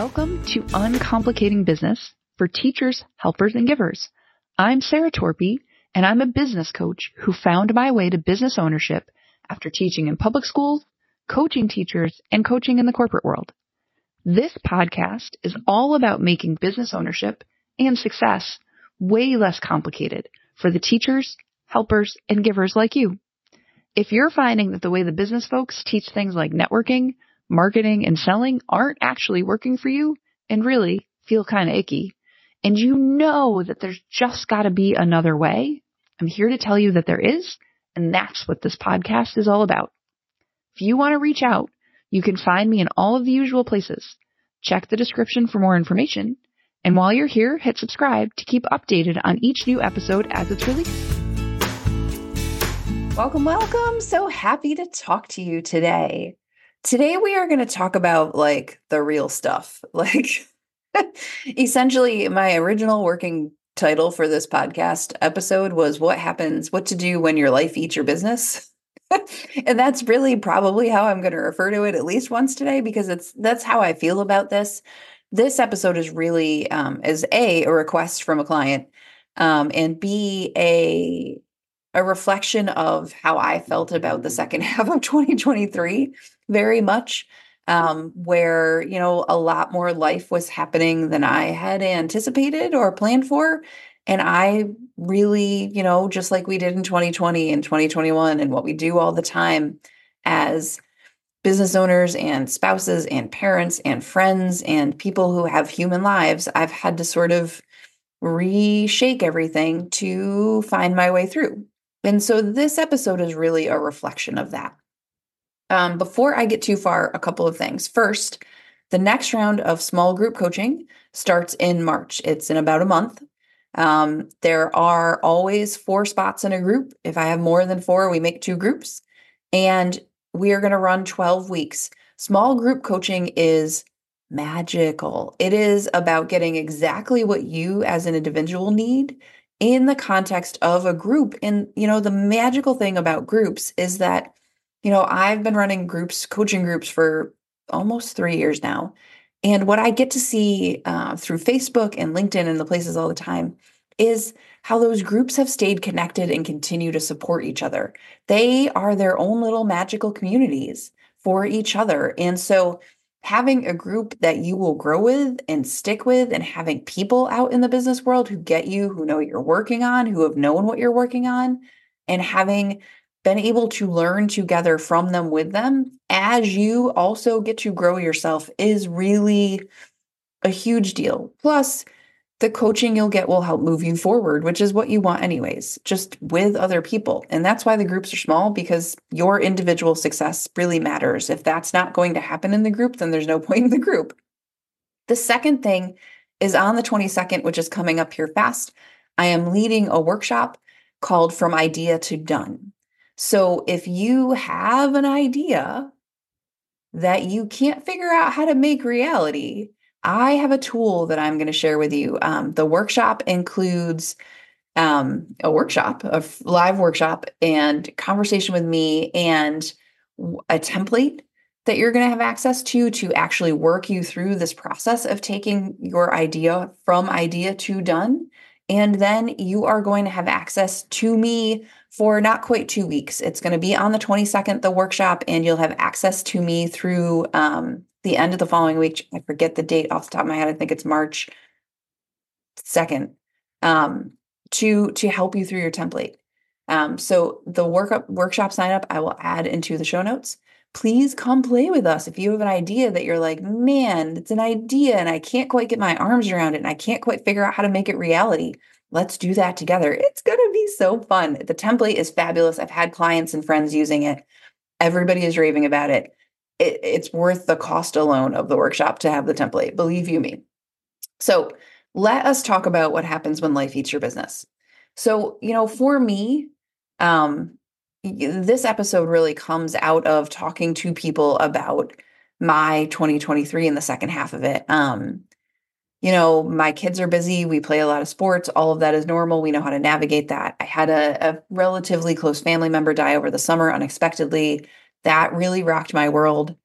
Welcome to Uncomplicating Business for teachers, helpers, and givers. I'm Sarah Torpey, and I'm a business coach who found my way to business ownership after teaching in public schools, coaching teachers, and coaching in the corporate world. This podcast is all about making business ownership and success way less complicated for the teachers, helpers, and givers like you. If you're finding that the way the business folks teach things like networking, marketing, and selling aren't actually working for you and really feel kind of icky, and you know that there's just got to be another way, I'm here to tell you that there is, and that's what this podcast is all about. If you want to reach out, you can find me in all of the usual places. Check the description for more information. And while you're here, hit subscribe to keep updated on each new episode as it's released. Welcome, welcome. So happy to talk to you today. Today we are going to talk about like the real stuff. Like essentially my original working title for this podcast episode was what happens what to do when your life eats your business. and that's really probably how I'm going to refer to it at least once today because it's that's how I feel about this. This episode is really um, is a a request from a client, um, and b a a reflection of how I felt about the second half of 2023, very much. Um, where you know a lot more life was happening than I had anticipated or planned for, and I really, you know, just like we did in 2020 and 2021, and what we do all the time as business owners and spouses and parents and friends and people who have human lives, I've had to sort of reshake everything to find my way through. And so this episode is really a reflection of that. Um, before I get too far, a couple of things. First, the next round of small group coaching starts in March. It's in about a month. Um, there are always four spots in a group. If I have more than four, we make two groups. And we are going to run 12 weeks. Small group coaching is magical. It is about getting exactly what you as an individual need in the context of a group. And, you know, the magical thing about groups is that, you know, I've been running groups, coaching groups for almost three years now. And what I get to see uh, through Facebook and LinkedIn and the places all the time is how those groups have stayed connected and continue to support each other. They are their own little magical communities for each other. And so having a group that you will grow with and stick with and having people out in the business world who get you, who know what you're working on, who have known what you're working on, and having been able to learn together from them with them as you also get to grow yourself is really a huge deal. Plus, the coaching you'll get will help move you forward, which is what you want, anyways, just with other people. And that's why the groups are small because your individual success really matters. If that's not going to happen in the group, then there's no point in the group. The second thing is on the 22nd, which is coming up here fast. I am leading a workshop called From Idea to Done. So if you have an idea that you can't figure out how to make reality, I have a tool that I'm going to share with you. Um, the workshop includes um, a workshop, a live workshop, and conversation with me, and a template that you're going to have access to to actually work you through this process of taking your idea from idea to done. And then you are going to have access to me for not quite two weeks. It's going to be on the 22nd, the workshop, and you'll have access to me through um, the end of the following week. I forget the date off the top of my head. I think it's March 2nd. Um, to to help you through your template. Um, so the workup workshop sign up I will add into the show notes. Please come play with us if you have an idea that you're like, man, it's an idea and I can't quite get my arms around it and I can't quite figure out how to make it reality. Let's do that together. It's going to be so fun. The template is fabulous. I've had clients and friends using it. Everybody is raving about it it, it's worth the cost alone of the workshop to have the template, believe you me. So let us talk about what happens when life eats your business. So, you know, for me, um, this episode really comes out of talking to people about my 2023 and the second half of it. Um, you know, my kids are busy. We play a lot of sports. All of that is normal. We know how to navigate that. I had a, a relatively close family member die over the summer unexpectedly that really rocked my world.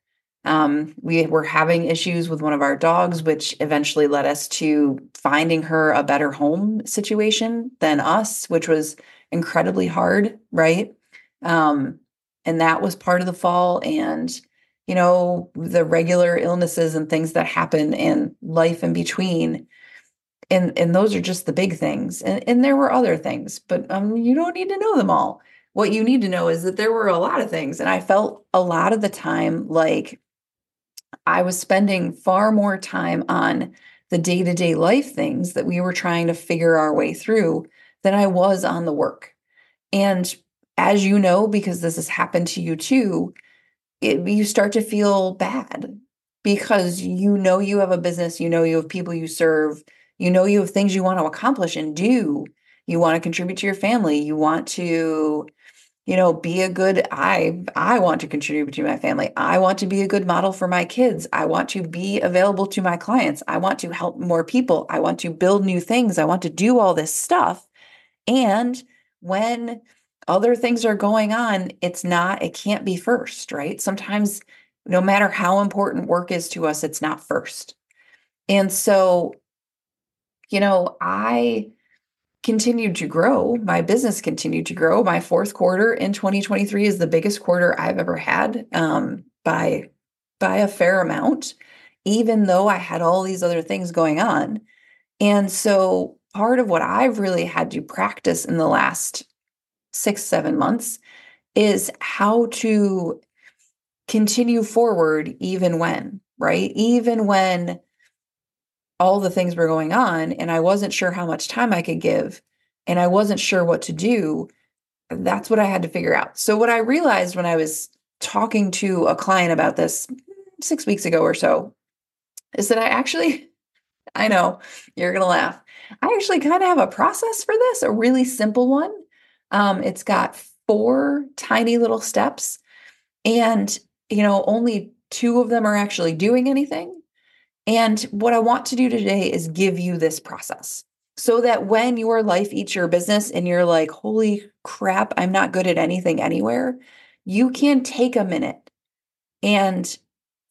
Um, we were having issues with one of our dogs, which eventually led us to finding her a better home situation than us, which was incredibly hard, right? Um, and that was part of the fall. And, you know, the regular illnesses and things that happen in life in between. And, and those are just the big things. And, and there were other things, but um, you don't need to know them all. What you need to know is that there were a lot of things. And I felt a lot of the time like I was spending far more time on the day to day life things that we were trying to figure our way through than I was on the work. And as you know, because this has happened to you too, it, you start to feel bad because you know you have a business, you know you have people you serve, you know you have things you want to accomplish and do. You want to contribute to your family, you want to you know be a good i i want to contribute to my family. I want to be a good model for my kids. I want to be available to my clients. I want to help more people. I want to build new things. I want to do all this stuff. And when other things are going on it's not it can't be first right sometimes no matter how important work is to us it's not first and so you know i continued to grow. My business continued to grow. My fourth quarter in 2023 is the biggest quarter I've ever had um, by by a fair amount, even though I had all these other things going on. And so part of what I've really had to practice in the last six, seven months is how to continue forward even when, right? Even when all the things were going on and I wasn't sure how much time I could give and I wasn't sure what to do, that's what I had to figure out. So, what I realized when I was talking to a client about this six weeks ago or so is that I actually, I know you're going to laugh. I actually kind of have a process for this, a really simple one. Um, it's got four tiny little steps, and you know, only two of them are actually doing anything. And what I want to do today is give you this process so that when your life eats your business and you're like, holy crap, I'm not good at anything anywhere, you can take a minute and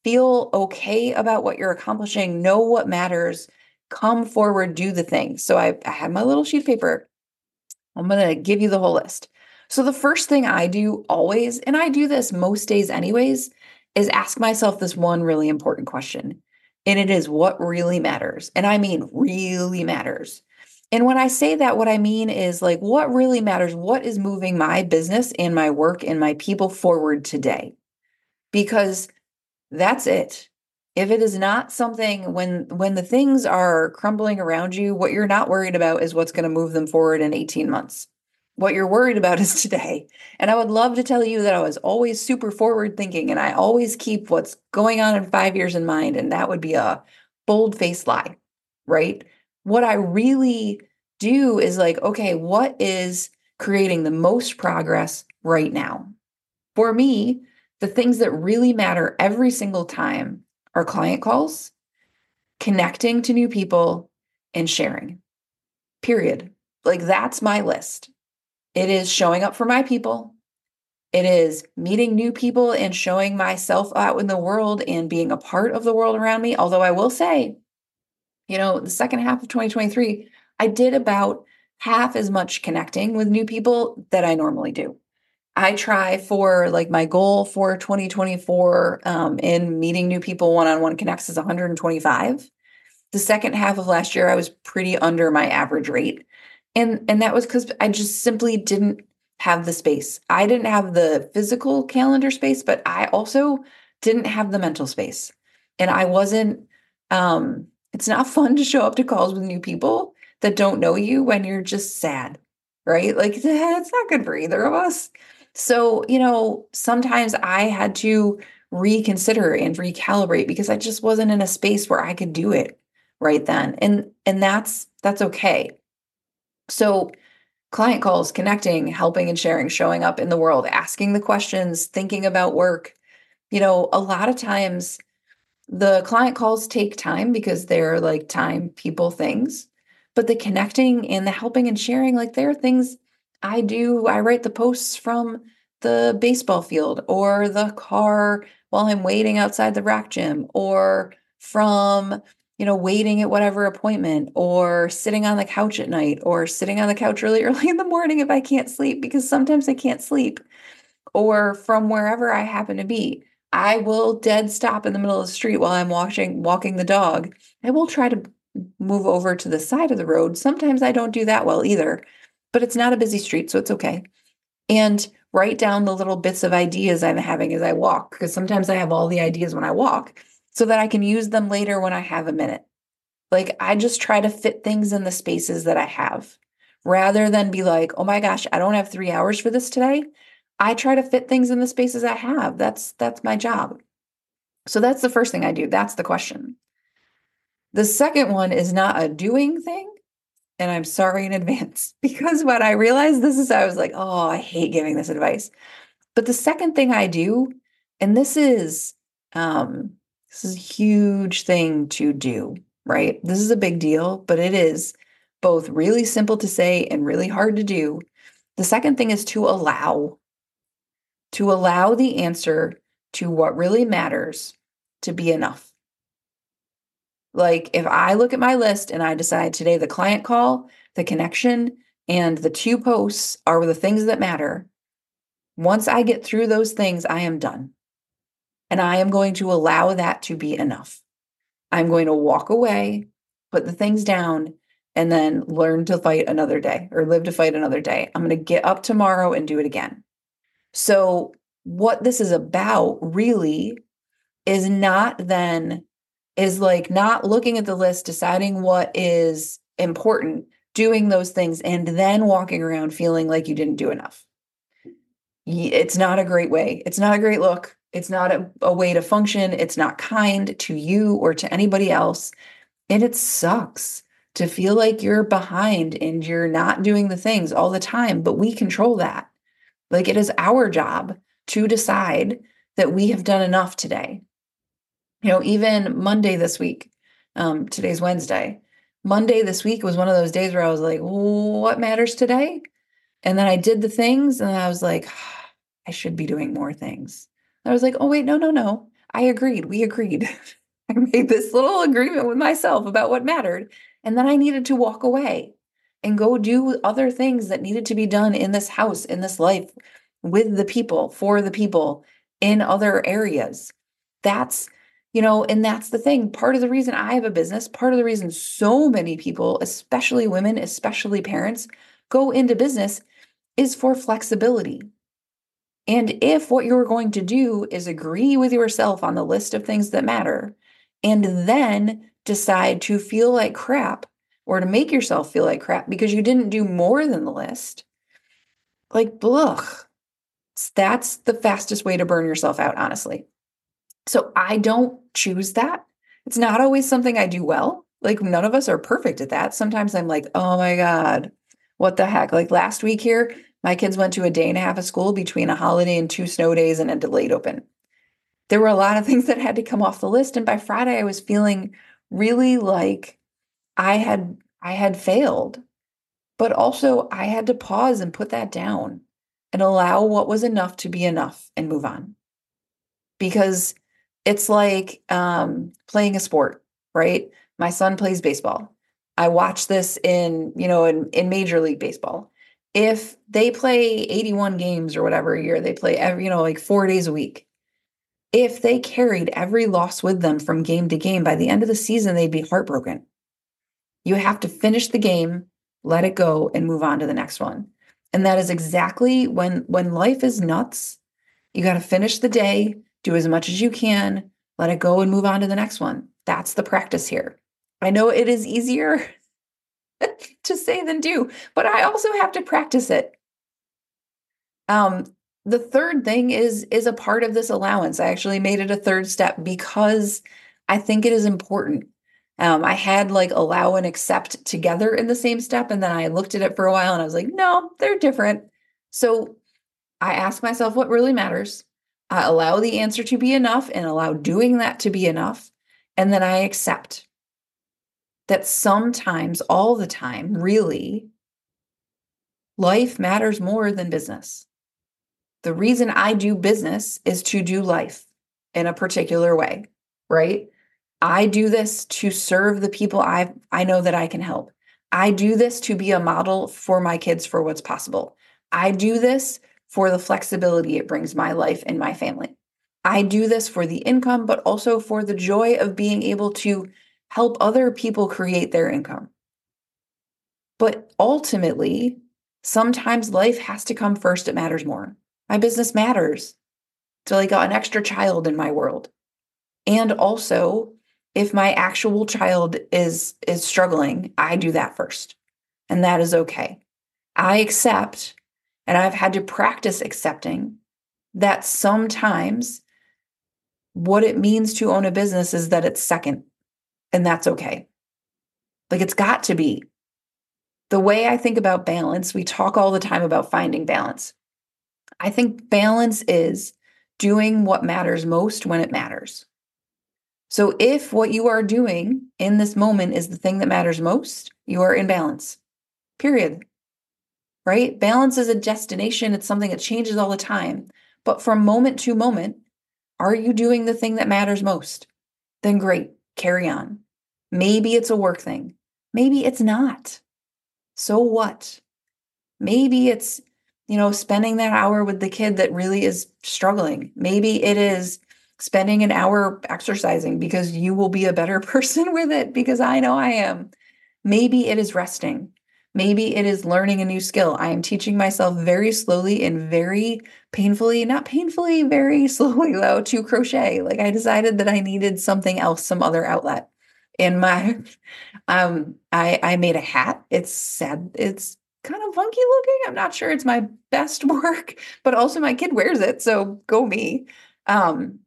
feel okay about what you're accomplishing, know what matters, come forward, do the thing. So I, I have my little sheet of paper. I'm going to give you the whole list. So the first thing I do always, and I do this most days anyways, is ask myself this one really important question. And it is what really matters. And I mean, really matters. And when I say that, what I mean is like, what really matters? What is moving my business and my work and my people forward today? Because that's it. If it is not something when when the things are crumbling around you, what you're not worried about is what's going to move them forward in 18 months. What you're worried about is today. And I would love to tell you that I was always super forward thinking and I always keep what's going on in 5 years in mind and that would be a bold-faced lie, right? What I really do is like, okay, what is creating the most progress right now? For me, the things that really matter every single time are client calls, connecting to new people, and sharing. Period. Like that's my list. It is showing up for my people. It is meeting new people and showing myself out in the world and being a part of the world around me. Although I will say, you know, the second half of 2023, I did about half as much connecting with new people that I normally do. I try for like my goal for 2024 um, in meeting new people one on one connects is 125. The second half of last year, I was pretty under my average rate. And, and that was because I just simply didn't have the space. I didn't have the physical calendar space, but I also didn't have the mental space. And I wasn't, um, it's not fun to show up to calls with new people that don't know you when you're just sad, right? Like, it's not good for either of us. So, you know, sometimes I had to reconsider and recalibrate because I just wasn't in a space where I could do it right then. And and that's that's okay. So, client calls, connecting, helping and sharing, showing up in the world, asking the questions, thinking about work. You know, a lot of times the client calls take time because they're like time people things. But the connecting and the helping and sharing, like there are things I do. I write the posts from the baseball field or the car while I'm waiting outside the rack gym or from, you know, waiting at whatever appointment or sitting on the couch at night or sitting on the couch really early in the morning if I can't sleep because sometimes I can't sleep or from wherever I happen to be. I will dead stop in the middle of the street while I'm watching walking the dog. I will try to move over to the side of the road. Sometimes I don't do that well either, but it's not a busy street, so it's okay. And write down the little bits of ideas I'm having as I walk, because sometimes I have all the ideas when I walk so that I can use them later when I have a minute. Like I just try to fit things in the spaces that I have rather than be like, oh my gosh, I don't have three hours for this today. I try to fit things in the spaces I have. That's that's my job. So that's the first thing I do. That's the question. The second one is not a doing thing. And I'm sorry in advance because when I realized this is, I was like, oh, I hate giving this advice. But the second thing I do, and this is um, this is a huge thing to do, right? This is a big deal, but it is both really simple to say and really hard to do. The second thing is to allow to allow the answer to what really matters to be enough. Like if I look at my list and I decide today the client call, the connection, and the two posts are the things that matter, once I get through those things, I am done. And I am going to allow that to be enough. I'm going to walk away, put the things down, and then learn to fight another day or live to fight another day. I'm going to get up tomorrow and do it again. So, what this is about really is not then, is like not looking at the list, deciding what is important, doing those things, and then walking around feeling like you didn't do enough. It's not a great way. It's not a great look. It's not a, a way to function. It's not kind to you or to anybody else. And it sucks to feel like you're behind and you're not doing the things all the time, but we control that. Like it is our job to decide that we have done enough today. You know, even Monday this week, um, today's Wednesday. Monday this week was one of those days where I was like, what matters today? And then I did the things and I was like, I should be doing more things. And I was like, oh, wait, no, no, no. I agreed. We agreed. I made this little agreement with myself about what mattered. And then I needed to walk away and go do other things that needed to be done in this house, in this life, with the people, for the people, in other areas. That's, you know, and that's the thing. Part of the reason I have a business, part of the reason so many people, especially women, especially parents, go into business is for flexibility. And if what you're going to do is agree with yourself on the list of things that matter, and then decide to feel like crap or to make yourself feel like crap because you didn't do more than the list, like, blech. That's the fastest way to burn yourself out, honestly. So I don't choose that. It's not always something I do well. Like, none of us are perfect at that. Sometimes I'm like, oh my God, what the heck? Like last week here, my kids went to a day and a half of school between a holiday and two snow days and a delayed open. There were a lot of things that had to come off the list. And by Friday, I was feeling really like I had I had failed. But also I had to pause and put that down and allow what was enough to be enough and move on. Because it's like um, playing a sport, right? My son plays baseball. I watch this in, you know, in, in Major League Baseball. If they play 81 games or whatever a year, they play every, you know, like four days a week. If they carried every loss with them from game to game, by the end of the season, they'd be heartbroken. You have to finish the game, let it go, and move on to the next one. And that is exactly when when life is nuts, you got to finish the day, do as much as you can, let it go and move on to the next one. That's the practice here. I know it is easier to say than do, but I also have to practice it. Um the third thing is is a part of this allowance. I actually made it a third step because I think it is important. Um, I had like allow and accept together in the same step. And then I looked at it for a while and I was like, no, they're different. So I ask myself what really matters. I allow the answer to be enough and allow doing that to be enough. And then I accept that sometimes, all the time, really, life matters more than business. The reason I do business is to do life. in a particular way, right? I do this to serve the people I I know that I can help. I do this to be a model for my kids for what's possible. I do this for the flexibility it brings my life and my family. I do this for the income, but also for the joy of being able to help other people create their income. But ultimately, sometimes life has to come first. It matters more. My business matters. So I got an extra child in my world. And also, if my actual child is is struggling, I do that first. And that is okay. I accept and I've had to practice accepting that sometimes what it means to own a business is that it's second, and that's okay. Like it's got to be. The way I think about balance, we talk all the time about finding balance. I think balance is doing what matters most when it matters. So if what you are doing in this moment is the thing that matters most, you are in balance. Period. Right? Balance is a destination, it's something that changes all the time. But from moment to moment, are you doing the thing that matters most? Then great, carry on. Maybe it's a work thing. Maybe it's not. So what? Maybe it's, you know, spending that hour with the kid that really is struggling. Maybe it is spending an hour exercising because you will be a better person with it because I know I am. Maybe it is resting. Maybe it is learning a new skill. I am teaching myself very slowly and very painfully, not painfully, very slowly though, to crochet. Like I decided that I needed something else, some other outlet. In my um I I made a hat. It's sad. It's kind of funky looking. I'm not sure it's my best work, but also my kid wears it, so go me. Um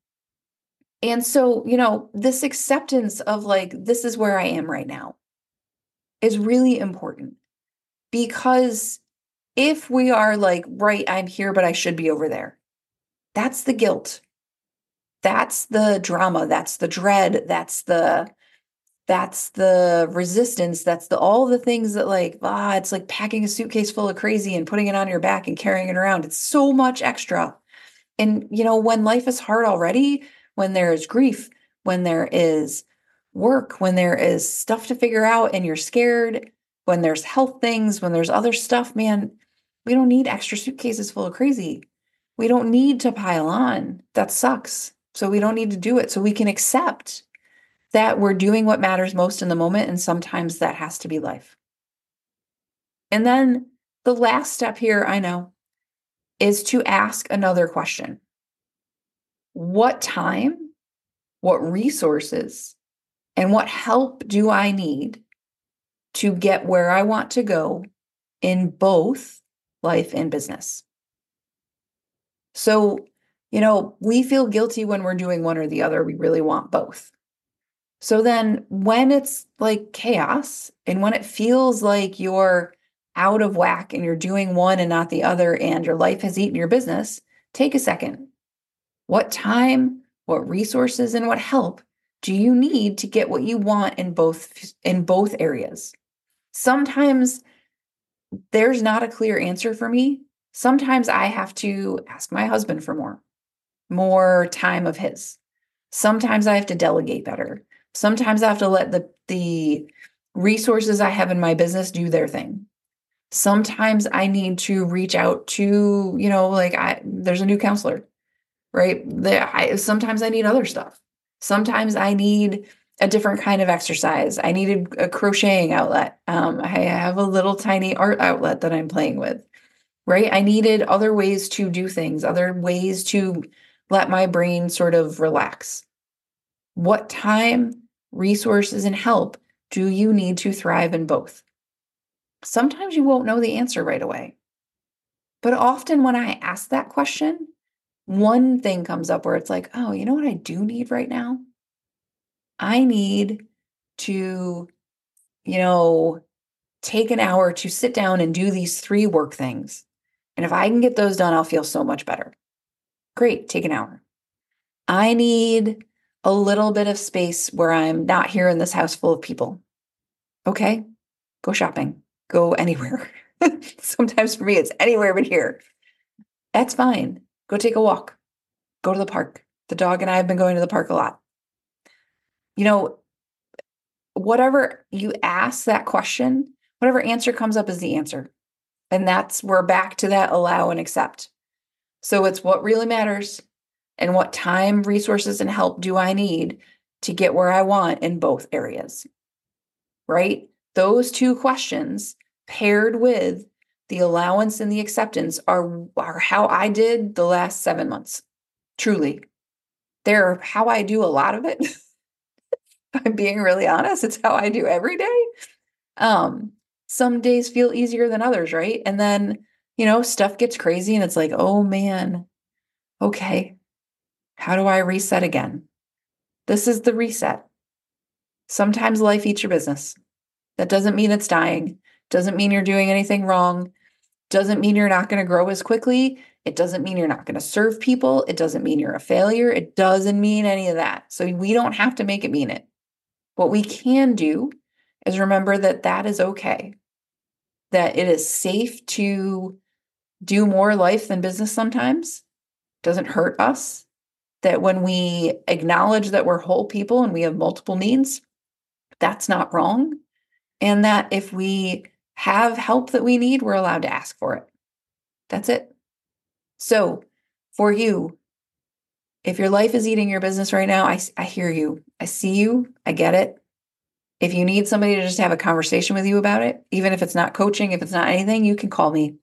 and so, you know, this acceptance of like this is where I am right now is really important because if we are like, right, I'm here, but I should be over there, that's the guilt. That's the drama. That's the dread. That's the that's the resistance that's the all the things that like ah it's like packing a suitcase full of crazy and putting it on your back and carrying it around it's so much extra and you know when life is hard already when there is grief when there is work when there is stuff to figure out and you're scared when there's health things, when there's other stuff, man, we don't need extra suitcases full of crazy. We don't need to pile on. That sucks. So we don't need to do it. So we can accept that we're doing what matters most in the moment. And sometimes that has to be life. And then the last step here, I know, is to ask another question What time, what resources, and what help do I need to get where I want to go in both life and business. So, you know, we feel guilty when we're doing one or the other. We really want both. So then, when it's like chaos and when it feels like you're out of whack and you're doing one and not the other, and your life has eaten your business, take a second. What time, what resources, and what help do you need to get what you want in both in both areas? Sometimes there's not a clear answer for me. Sometimes I have to ask my husband for more, more time of his. Sometimes I have to delegate better. Sometimes I have to let the the resources I have in my business do their thing. Sometimes I need to reach out to, you know, like I there's a new counselor, right? There, I, sometimes I need other stuff. Sometimes I need a different kind of exercise. I needed a crocheting outlet. Um, I have a little tiny art outlet that I'm playing with, right? I needed other ways to do things, other ways to let my brain sort of relax. What time, resources, and help do you need to thrive in both? Sometimes you won't know the answer right away. But often when I ask that question, one thing comes up where it's like, oh, you know what I do need right now? I need to, you know, take an hour to sit down and do these three work things. And if I can get those done, I'll feel so much better. Great, take an hour. I need a little bit of space where I'm not here in this house full of people. Okay, go shopping, go anywhere. Sometimes for me, it's anywhere but here. That's fine. Go take a walk, go to the park, The dog and I have been going to the park a lot. You know, whatever you ask that question, whatever answer comes up is the answer. And that's, we're back to that allow and accept. So it's what really matters and what time, resources, and help do I need to get where I want in both areas. Right? Those two questions paired with the allowance and the acceptance are, are how I did the last seven months. Truly. They're how I do a lot of it. I'm being really honest. It's how I do every day. Um, some days feel easier than others, right? And then, you know, stuff gets crazy and it's like, oh man, okay, how do I reset again? This is the reset. Sometimes life eats your business. That doesn't mean it's dying, doesn't mean you're doing anything wrong, doesn't mean you're not going to grow as quickly. It doesn't mean you're not going to serve people. It doesn't mean you're a failure. It doesn't mean any of that. So we don't have to make it mean it. What we can do is remember that that is okay, that it is safe to do more life than business sometimes, doesn't hurt us. That when we acknowledge that we're whole people and we have multiple needs, that's not wrong. And that if we have help that we need, we're allowed to ask for it. That's it. So, for you, if your life is eating your business right now, I, I hear you. I see you. I get it. If you need somebody to just have a conversation with you about it, even if it's not coaching, if it's not anything, you can call me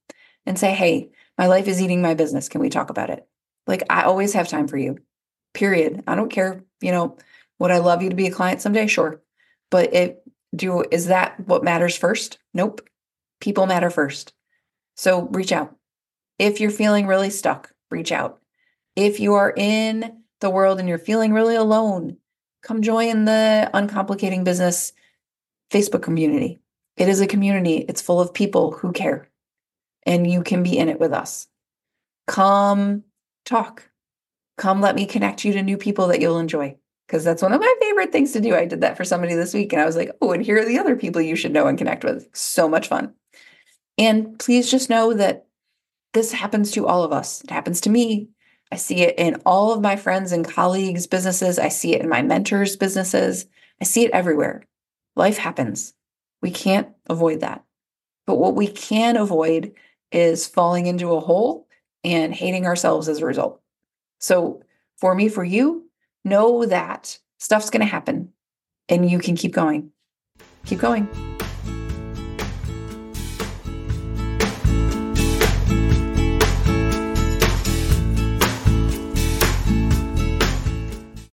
and say, Hey, my life is eating my business. Can we talk about it? Like, I always have time for you, period. I don't care, you know, would I love you to be a client someday? Sure. But it do is that what matters first? Nope. People matter first. So reach out. If you're feeling really stuck, reach out. If you are in the world and you're feeling really alone, come join the Uncomplicating Business Facebook community. It is a community, it's full of people who care, and you can be in it with us. Come talk. Come let me connect you to new people that you'll enjoy because that's one of my favorite things to do. I did that for somebody this week and I was like, oh, and here are the other people you should know and connect with. So much fun. And please just know that this happens to all of us. It happens to me. I see it in all of my friends and colleagues' businesses. I see it in my mentors' businesses. I see it everywhere. Life happens. We can't avoid that. But what we can avoid is falling into a hole and hating ourselves as a result. So, for me, for you, know that stuff's going to happen and you can keep going. Keep going.